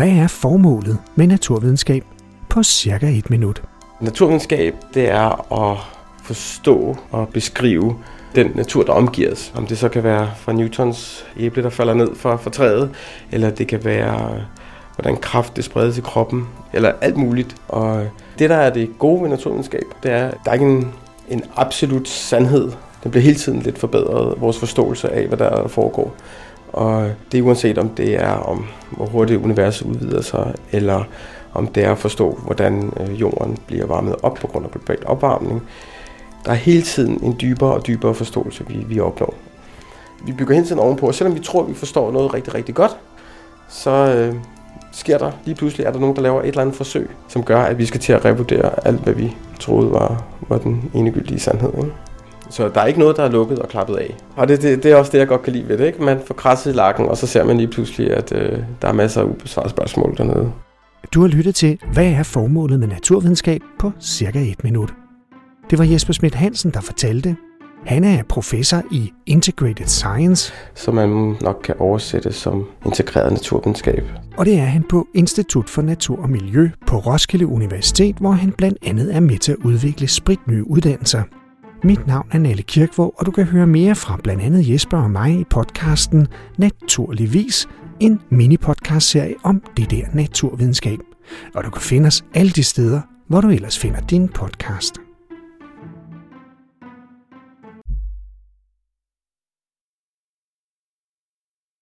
hvad er formålet med naturvidenskab på cirka et minut. Naturvidenskab, det er at forstå og beskrive den natur, der omgiver os. Om det så kan være fra Newtons æble, der falder ned fra, fra træet, eller det kan være, hvordan kraft det spredes i kroppen, eller alt muligt. Og det, der er det gode ved naturvidenskab, det er, at der er ikke en, en absolut sandhed. Den bliver hele tiden lidt forbedret, vores forståelse af, hvad der foregår. Og det er uanset om det er om, hvor hurtigt universet udvider sig, eller om det er at forstå, hvordan øh, jorden bliver varmet op på grund af global opvarmning. Der er hele tiden en dybere og dybere forståelse, vi, vi opnår. Vi bygger hele tiden ovenpå, og selvom vi tror, at vi forstår noget rigtig, rigtig godt, så øh, sker der lige pludselig, er der nogen, der laver et eller andet forsøg, som gør, at vi skal til at revurdere alt, hvad vi troede var, var den enegyldige sandhed. Ikke? Så der er ikke noget, der er lukket og klappet af. Og det, det, det er også det, jeg godt kan lide ved det. Ikke? Man får krasset i lakken, og så ser man lige pludselig, at øh, der er masser af ubesvarede spørgsmål dernede. Du har lyttet til, hvad er formålet med naturvidenskab på cirka et minut. Det var Jesper Schmidt Hansen, der fortalte. Han er professor i Integrated Science. Som man nok kan oversætte som integreret naturvidenskab. Og det er han på Institut for Natur og Miljø på Roskilde Universitet, hvor han blandt andet er med til at udvikle spritnye uddannelser. Mit navn er Nalle Kirkvåg, og du kan høre mere fra blandt andet Jesper og mig i podcasten Naturligvis, en mini-podcast-serie om det der naturvidenskab. Og du kan finde os alle de steder, hvor du ellers finder din podcast.